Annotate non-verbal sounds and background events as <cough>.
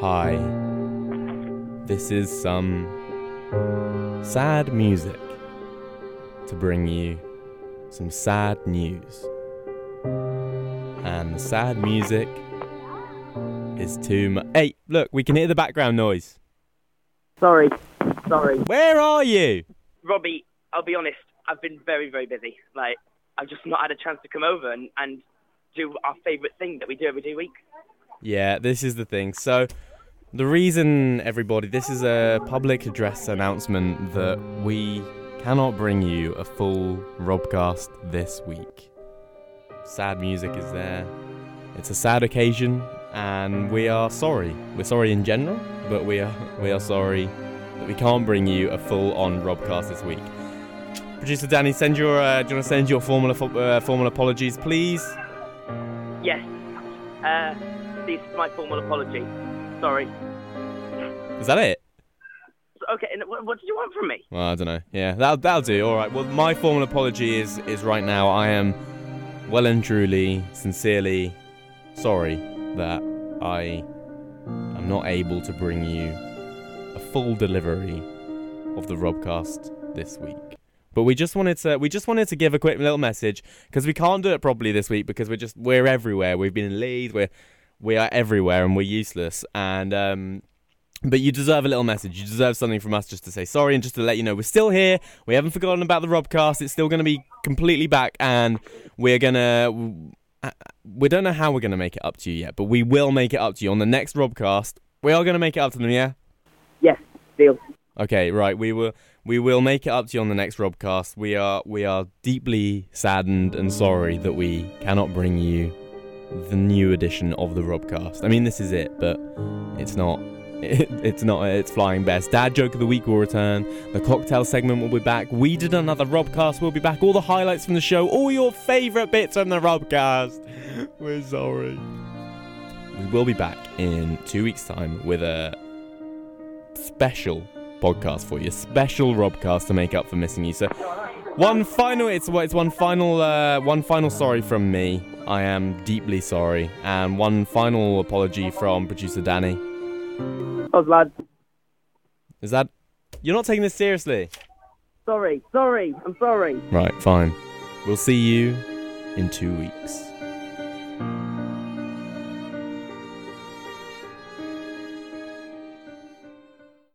Hi. This is some sad music to bring you some sad news. And the sad music is too much. Hey, look, we can hear the background noise. Sorry, sorry. Where are you? Robbie, I'll be honest, I've been very, very busy. Like, I've just not had a chance to come over and, and do our favourite thing that we do every two weeks. Yeah, this is the thing. So, the reason, everybody, this is a public address announcement that we cannot bring you a full Robcast this week. Sad music is there. It's a sad occasion, and we are sorry. We're sorry in general, but we are we are sorry that we can't bring you a full-on Robcast this week. Producer Danny, send your uh, do you want to send your formal uh, formal apologies, please? Yes. Uh, this is my formal apology. Sorry. Is that it? Okay, and what, what did you want from me? Well, I don't know. Yeah, that'll that'll do. All right. Well, my formal apology is is right now. I am well and truly, sincerely sorry that I am not able to bring you a full delivery of the Robcast this week. But we just wanted to we just wanted to give a quick little message because we can't do it properly this week because we're just we're everywhere. We've been in Leeds. We're we are everywhere and we're useless. And um, but you deserve a little message. You deserve something from us just to say sorry and just to let you know we're still here. We haven't forgotten about the Robcast. It's still going to be completely back, and we're gonna. We don't know how we're gonna make it up to you yet, but we will make it up to you on the next Robcast. We are gonna make it up to them, yeah. Yes, deal. Okay, right. We will. We will make it up to you on the next Robcast. We are. We are deeply saddened and sorry that we cannot bring you the new edition of the Robcast. I mean, this is it, but it's not it, <laughs> it's not it's flying best. Dad joke of the week will return. The cocktail segment will be back. We did another Robcast. We'll be back. All the highlights from the show. All your favourite bits from the Robcast. <laughs> We're sorry. We will be back in two weeks' time with a special podcast for you. Special Robcast to make up for missing you. So one final it's it's one final uh, one final sorry from me. I am deeply sorry. And one final apology from producer Danny. Oh, lad. Is that. You're not taking this seriously? Sorry, sorry, I'm sorry. Right, fine. We'll see you in two weeks.